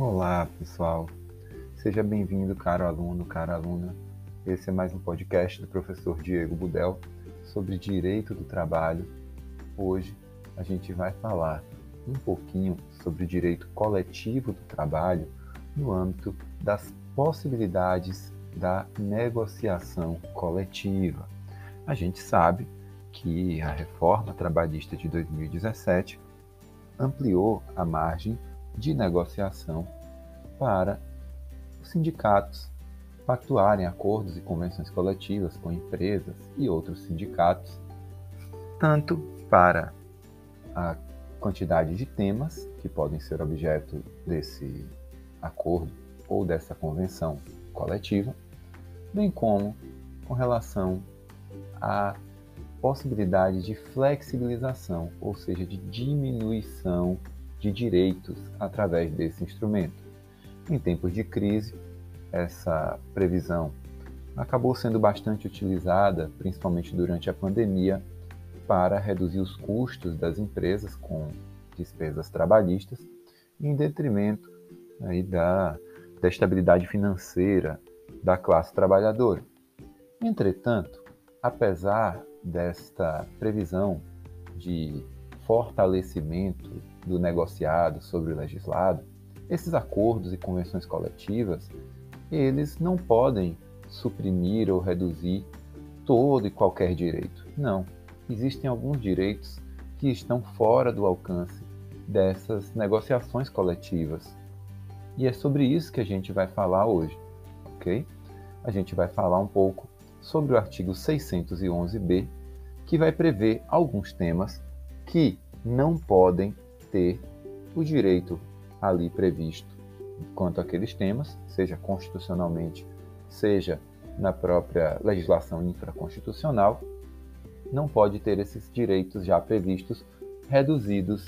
Olá, pessoal. Seja bem-vindo, caro aluno, cara aluna. Esse é mais um podcast do professor Diego Budel sobre direito do trabalho. Hoje a gente vai falar um pouquinho sobre o direito coletivo do trabalho no âmbito das possibilidades da negociação coletiva. A gente sabe que a reforma trabalhista de 2017 ampliou a margem de negociação para os sindicatos pactuarem acordos e convenções coletivas com empresas e outros sindicatos, tanto para a quantidade de temas que podem ser objeto desse acordo ou dessa convenção coletiva, bem como com relação à possibilidade de flexibilização, ou seja, de diminuição de direitos através desse instrumento. Em tempos de crise, essa previsão acabou sendo bastante utilizada, principalmente durante a pandemia, para reduzir os custos das empresas com despesas trabalhistas, em detrimento aí da, da estabilidade financeira da classe trabalhadora. Entretanto, apesar desta previsão de fortalecimento do negociado sobre o legislado, esses acordos e convenções coletivas, eles não podem suprimir ou reduzir todo e qualquer direito. Não. Existem alguns direitos que estão fora do alcance dessas negociações coletivas. E é sobre isso que a gente vai falar hoje, ok? A gente vai falar um pouco sobre o artigo 611b, que vai prever alguns temas que não podem ter o direito ali previsto quanto àqueles temas, seja constitucionalmente, seja na própria legislação infraconstitucional, não pode ter esses direitos já previstos reduzidos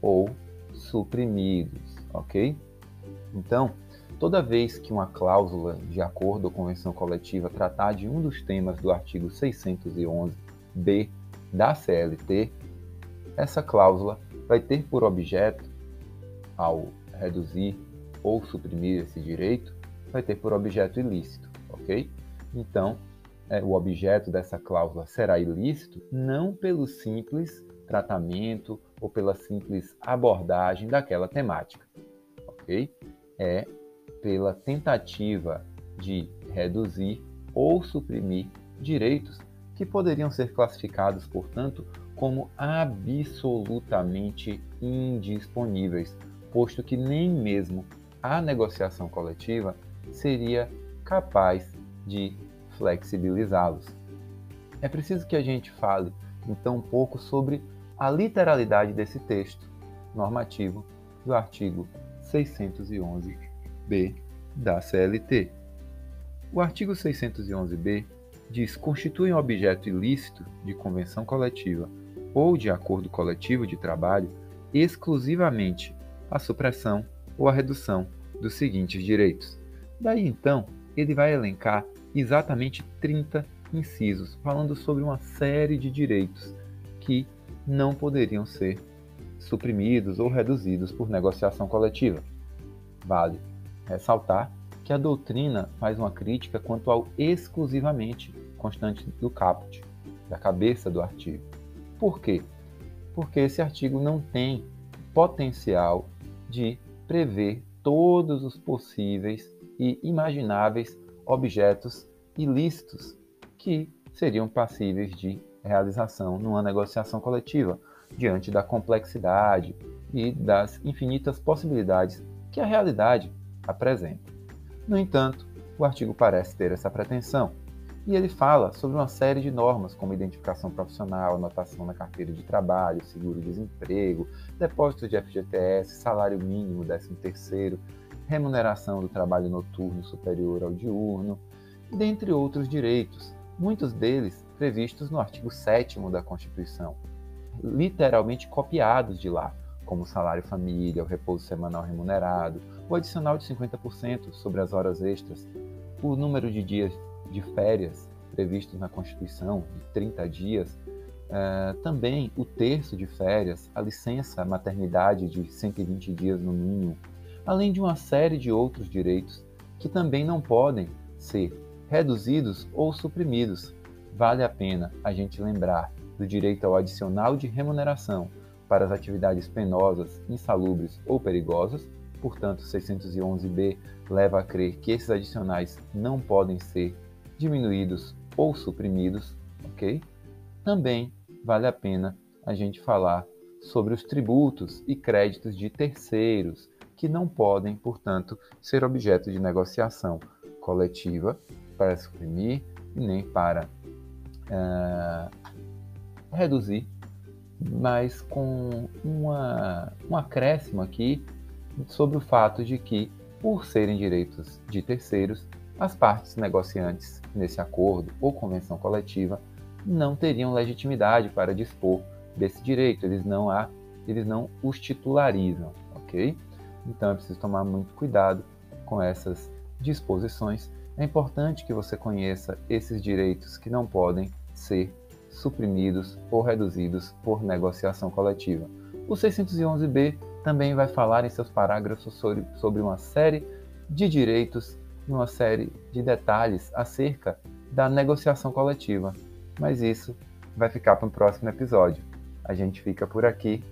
ou suprimidos, ok? Então, toda vez que uma cláusula de acordo ou convenção coletiva tratar de um dos temas do artigo 611-B da CLT, essa cláusula vai ter por objeto ao reduzir ou suprimir esse direito, vai ter por objeto ilícito, ok? Então, é, o objeto dessa cláusula será ilícito não pelo simples tratamento ou pela simples abordagem daquela temática, ok? É pela tentativa de reduzir ou suprimir direitos que poderiam ser classificados, portanto, como absolutamente indisponíveis, posto que nem mesmo a negociação coletiva seria capaz de flexibilizá-los. É preciso que a gente fale então um pouco sobre a literalidade desse texto normativo do artigo 611-B da CLT. O artigo 611-B diz constitui um objeto ilícito de convenção coletiva ou de acordo coletivo de trabalho exclusivamente a supressão ou a redução dos seguintes direitos. Daí então, ele vai elencar exatamente 30 incisos, falando sobre uma série de direitos que não poderiam ser suprimidos ou reduzidos por negociação coletiva. Vale ressaltar que a doutrina faz uma crítica quanto ao exclusivamente constante do caput, da cabeça do artigo. Por quê? Porque esse artigo não tem potencial de prever todos os possíveis e imagináveis objetos ilícitos que seriam passíveis de realização numa negociação coletiva, diante da complexidade e das infinitas possibilidades que a realidade apresenta. No entanto, o artigo parece ter essa pretensão, e ele fala sobre uma série de normas, como identificação profissional, anotação na carteira de trabalho, seguro-desemprego, depósito de FGTS, salário mínimo, 13º, remuneração do trabalho noturno superior ao diurno, dentre outros direitos, muitos deles previstos no artigo 7 da Constituição, literalmente copiados de lá, como o salário família, o repouso semanal remunerado, o adicional de 50% sobre as horas extras, o número de dias de férias previstos na Constituição, de 30 dias, uh, também o terço de férias, a licença maternidade de 120 dias no mínimo, além de uma série de outros direitos que também não podem ser reduzidos ou suprimidos. Vale a pena a gente lembrar do direito ao adicional de remuneração para as atividades penosas, insalubres ou perigosas, portanto, 611b leva a crer que esses adicionais não podem ser diminuídos ou suprimidos, ok? Também vale a pena a gente falar sobre os tributos e créditos de terceiros, que não podem, portanto, ser objeto de negociação coletiva para suprimir e nem para uh, reduzir, mas com uma, um acréscimo aqui sobre o fato de que, por serem direitos de terceiros, as partes negociantes nesse acordo ou convenção coletiva não teriam legitimidade para dispor desse direito, eles não, há, eles não os titularizam, ok? Então é preciso tomar muito cuidado com essas disposições. É importante que você conheça esses direitos que não podem ser suprimidos ou reduzidos por negociação coletiva. O 611b também vai falar em seus parágrafos sobre, sobre uma série de direitos uma série de detalhes acerca da negociação coletiva, mas isso vai ficar para o próximo episódio. A gente fica por aqui.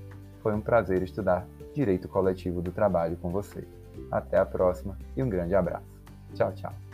Foi um prazer estudar Direito Coletivo do Trabalho com você. Até a próxima e um grande abraço. Tchau, tchau.